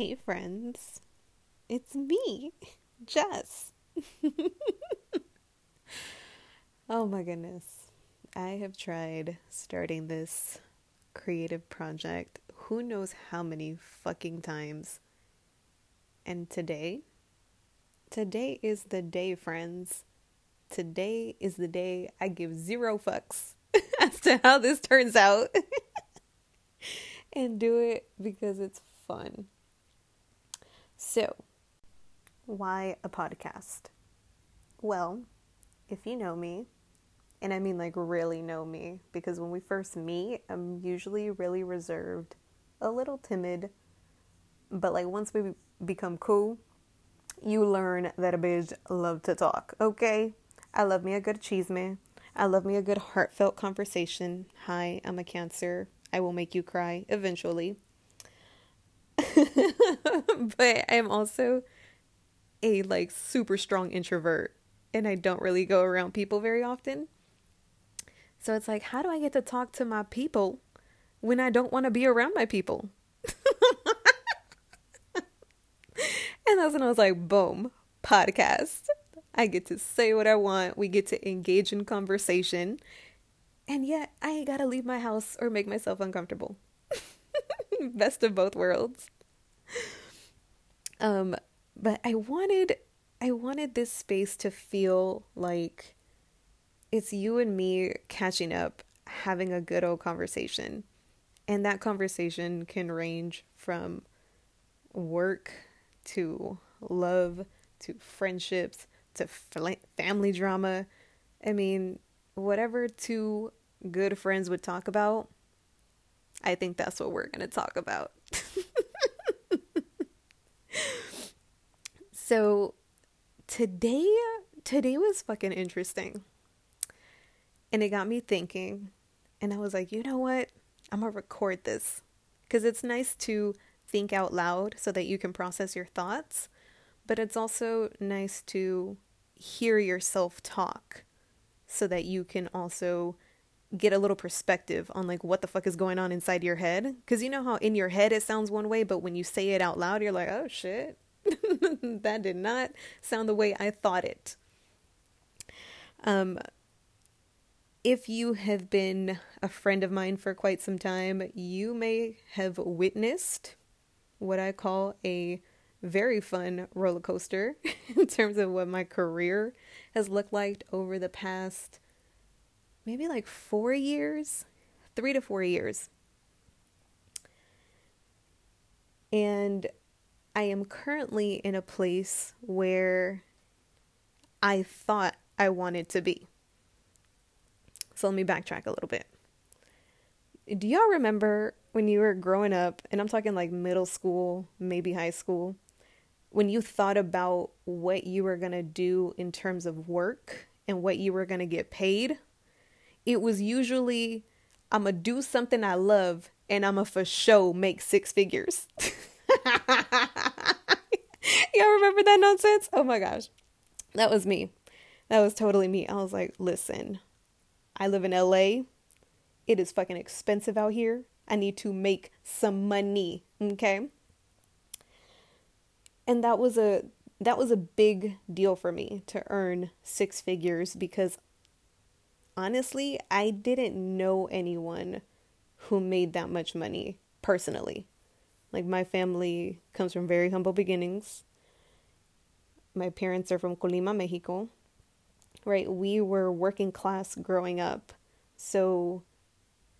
Hey, friends. It's me, Jess. oh my goodness. I have tried starting this creative project who knows how many fucking times. And today, today is the day, friends. Today is the day I give zero fucks as to how this turns out and do it because it's fun. So, why a podcast? Well, if you know me, and I mean like really know me, because when we first meet, I'm usually really reserved, a little timid, but like once we become cool, you learn that a bitch love to talk, okay? I love me a good chisme. I love me a good heartfelt conversation. Hi, I'm a cancer. I will make you cry eventually. but I'm also a like super strong introvert and I don't really go around people very often. So it's like, how do I get to talk to my people when I don't want to be around my people? and that's when I was like, boom, podcast. I get to say what I want. We get to engage in conversation. And yet, I ain't got to leave my house or make myself uncomfortable. Best of both worlds. Um, but I wanted I wanted this space to feel like it's you and me catching up, having a good old conversation. And that conversation can range from work to love to friendships to family drama. I mean, whatever two good friends would talk about, I think that's what we're going to talk about. So today today was fucking interesting. And it got me thinking. And I was like, "You know what? I'm going to record this. Cuz it's nice to think out loud so that you can process your thoughts, but it's also nice to hear yourself talk so that you can also get a little perspective on like what the fuck is going on inside your head. Because you know how in your head it sounds one way but when you say it out loud you're like oh shit that did not sound the way i thought it um if you have been a friend of mine for quite some time you may have witnessed what i call a very fun roller coaster in terms of what my career has looked like over the past maybe like four years, three to four years. And I am currently in a place where I thought I wanted to be. So let me backtrack a little bit. Do y'all remember when you were growing up, and I'm talking like middle school, maybe high school, when you thought about what you were going to do in terms of work and what you were going to get paid? it was usually I'm gonna do something I love and I'm gonna for show make six figures. Y'all remember that nonsense? Oh my gosh. That was me. That was totally me. I was like, listen, I live in LA. It is fucking expensive out here. I need to make some money. Okay. And that was a that was a big deal for me to earn six figures because honestly, I didn't know anyone who made that much money personally. Like, my family comes from very humble beginnings. My parents are from Colima, Mexico. Right? We were working class growing up. So,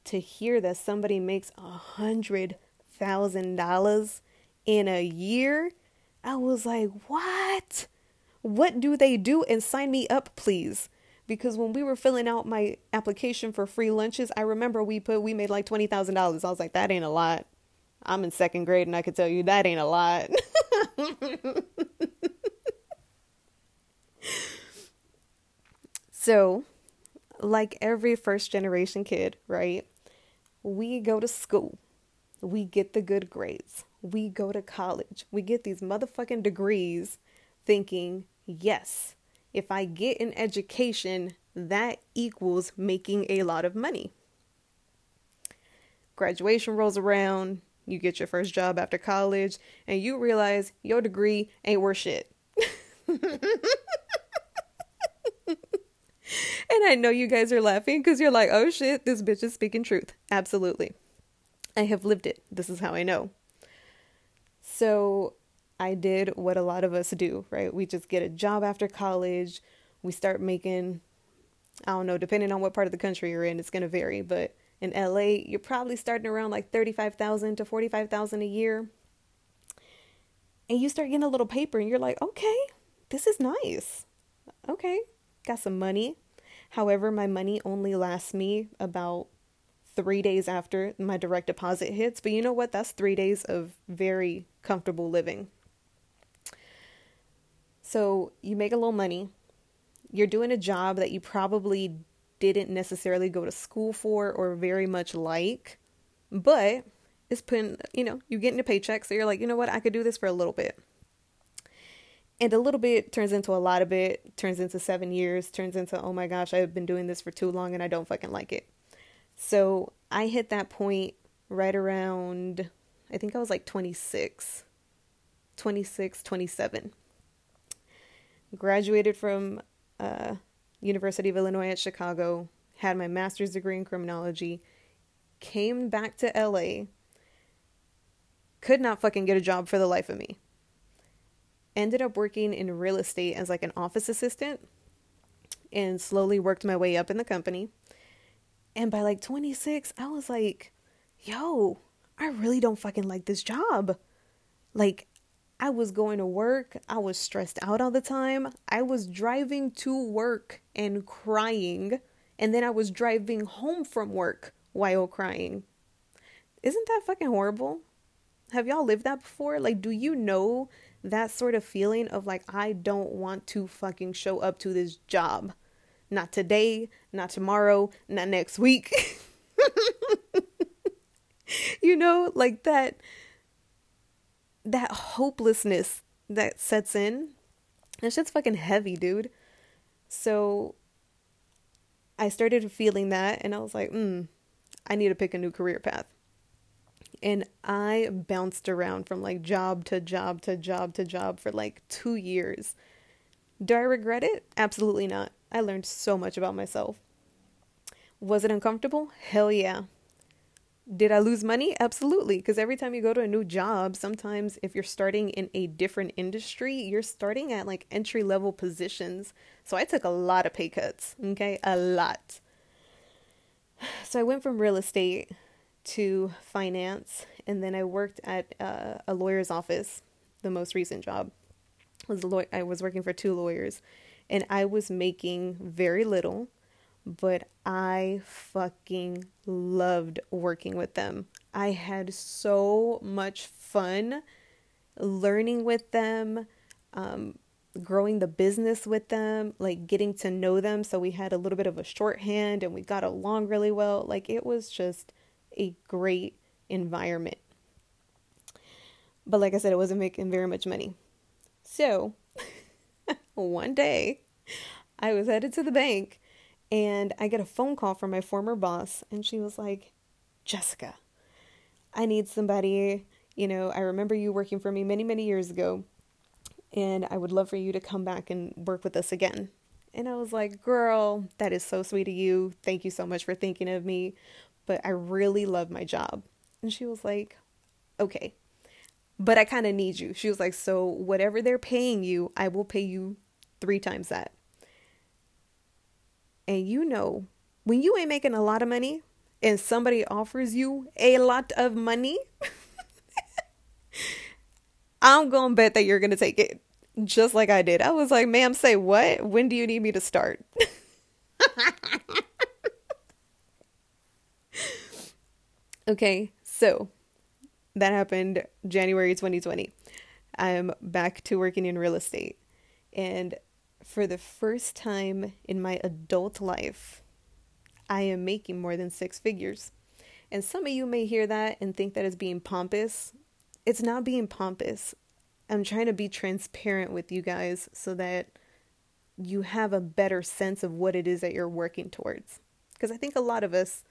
to hear that somebody makes a hundred thousand dollars in a year, I was like, what? What do they do? And sign me up, please because when we were filling out my application for free lunches, I remember we put we made like twenty thousand dollars. I was like, that ain't a lot. I'm in second grade and I could tell you that ain't a lot. so, like every first generation kid, right? We go to school. We get the good grades. We go to college. We get these motherfucking degrees thinking, yes, if I get an education, that equals making a lot of money. Graduation rolls around, you get your first job after college, and you realize your degree ain't worth shit. and I know you guys are laughing because you're like, oh shit, this bitch is speaking truth. Absolutely. I have lived it. This is how I know. So I did what a lot of us do, right? We just get a job after college. We start making, I don't know, depending on what part of the country you're in, it's going to vary, but in LA, you're probably starting around like 35,000 to 45,000 a year. And you start getting a little paper and you're like, okay, this is nice. Okay, got some money. However, my money only lasts me about three days after my direct deposit hits. But you know what? That's three days of very comfortable living. So you make a little money. You're doing a job that you probably didn't necessarily go to school for or very much like, but it's putting, you know, you getting a paycheck. So you're like, you know what? I could do this for a little bit. And a little bit turns into a lot of it, turns into seven years, turns into, oh my gosh, I've been doing this for too long and I don't fucking like it. So I hit that point right around, I think I was like 26, 26, 27. Graduated from uh, University of Illinois at Chicago, had my master's degree in criminology, came back to LA, could not fucking get a job for the life of me. Ended up working in real estate as like an office assistant and slowly worked my way up in the company. And by like 26, I was like, yo, I really don't fucking like this job. Like, I was going to work. I was stressed out all the time. I was driving to work and crying. And then I was driving home from work while crying. Isn't that fucking horrible? Have y'all lived that before? Like, do you know that sort of feeling of like, I don't want to fucking show up to this job? Not today, not tomorrow, not next week. you know, like that that hopelessness that sets in. That shit's fucking heavy, dude. So I started feeling that and I was like, hmm, I need to pick a new career path. And I bounced around from like job to job to job to job for like two years. Do I regret it? Absolutely not. I learned so much about myself. Was it uncomfortable? Hell yeah. Did I lose money? Absolutely. Because every time you go to a new job, sometimes if you're starting in a different industry, you're starting at like entry level positions. So I took a lot of pay cuts. Okay. A lot. So I went from real estate to finance. And then I worked at uh, a lawyer's office, the most recent job. Was law- I was working for two lawyers and I was making very little but I fucking loved working with them. I had so much fun learning with them, um, growing the business with them, like getting to know them. So we had a little bit of a shorthand and we got along really well. Like it was just a great environment. But like I said, it wasn't making very much money. So one day I was headed to the bank and I get a phone call from my former boss, and she was like, Jessica, I need somebody. You know, I remember you working for me many, many years ago, and I would love for you to come back and work with us again. And I was like, girl, that is so sweet of you. Thank you so much for thinking of me. But I really love my job. And she was like, okay, but I kind of need you. She was like, so whatever they're paying you, I will pay you three times that. And you know, when you ain't making a lot of money and somebody offers you a lot of money, I'm going to bet that you're going to take it just like I did. I was like, ma'am, say what? When do you need me to start? okay, so that happened January 2020. I'm back to working in real estate. And for the first time in my adult life, I am making more than six figures. And some of you may hear that and think that is being pompous. It's not being pompous. I'm trying to be transparent with you guys so that you have a better sense of what it is that you're working towards. Because I think a lot of us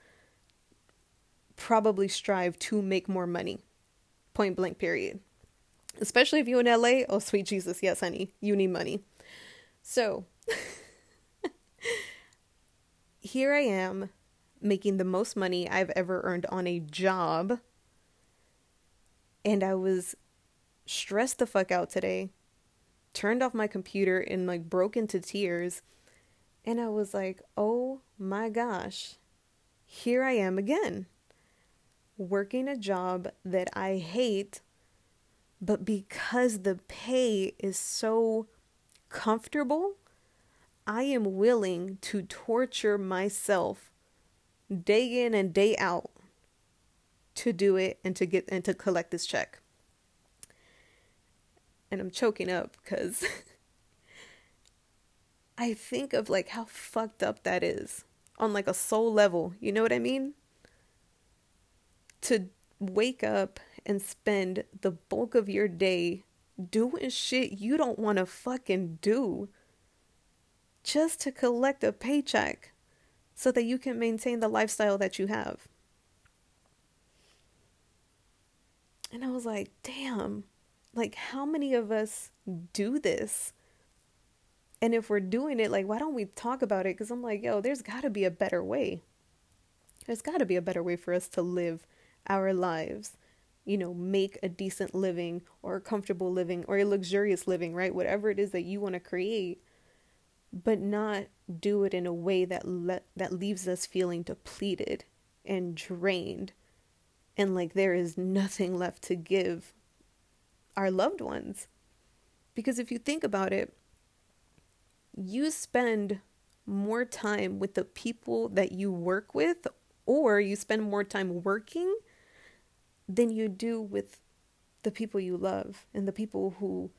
probably strive to make more money. Point blank, period. Especially if you're in LA. Oh, sweet Jesus. Yes, honey. You need money. So, here I am making the most money I've ever earned on a job. And I was stressed the fuck out today, turned off my computer and like broke into tears. And I was like, oh my gosh, here I am again, working a job that I hate, but because the pay is so comfortable, I am willing to torture myself day in and day out to do it and to get and to collect this check. And I'm choking up cuz I think of like how fucked up that is on like a soul level. You know what I mean? To wake up and spend the bulk of your day doing shit you don't want to fucking do just to collect a paycheck so that you can maintain the lifestyle that you have. And I was like, damn, like, how many of us do this? And if we're doing it, like, why don't we talk about it? Because I'm like, yo, there's got to be a better way. There's got to be a better way for us to live our lives. You know, make a decent living or a comfortable living or a luxurious living, right? Whatever it is that you want to create, but not do it in a way that le- that leaves us feeling depleted and drained and like there is nothing left to give our loved ones. Because if you think about it, you spend more time with the people that you work with, or you spend more time working than you do with the people you love and the people who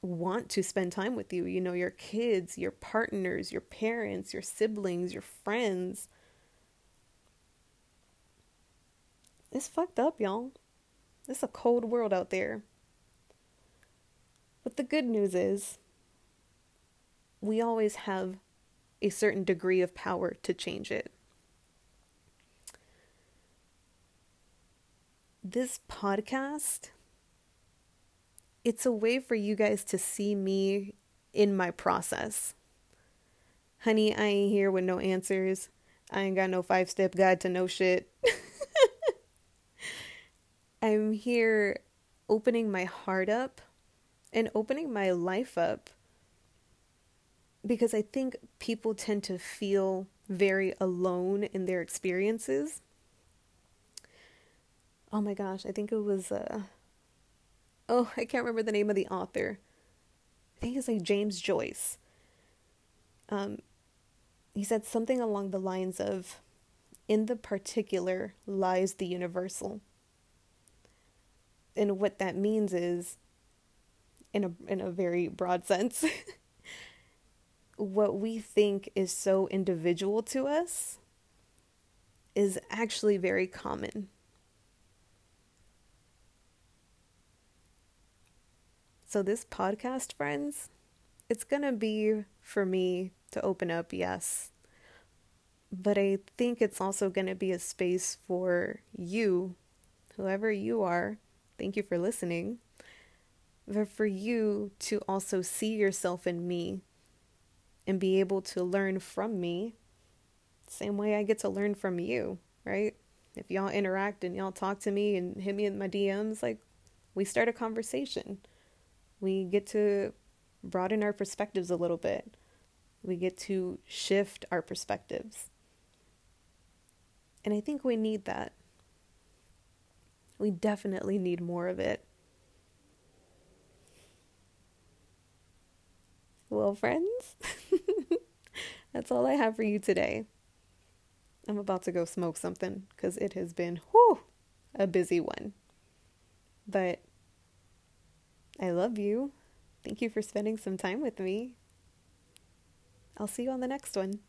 want to spend time with you. You know, your kids, your partners, your parents, your siblings, your friends. It's fucked up, y'all. It's a cold world out there. But the good news is, we always have a certain degree of power to change it. This podcast, it's a way for you guys to see me in my process. Honey, I ain't here with no answers. I ain't got no five step guide to no shit. I'm here opening my heart up and opening my life up because I think people tend to feel very alone in their experiences. Oh my gosh, I think it was uh oh, I can't remember the name of the author. I think it's like James Joyce. Um he said something along the lines of in the particular lies the universal and what that means is in a in a very broad sense what we think is so individual to us is actually very common so this podcast friends it's going to be for me to open up yes but i think it's also going to be a space for you whoever you are Thank you for listening. But for you to also see yourself in me and be able to learn from me, same way I get to learn from you, right? If y'all interact and y'all talk to me and hit me in my DMs, like we start a conversation. We get to broaden our perspectives a little bit. We get to shift our perspectives. And I think we need that. We definitely need more of it. Well, friends, that's all I have for you today. I'm about to go smoke something because it has been whew, a busy one. But I love you. Thank you for spending some time with me. I'll see you on the next one.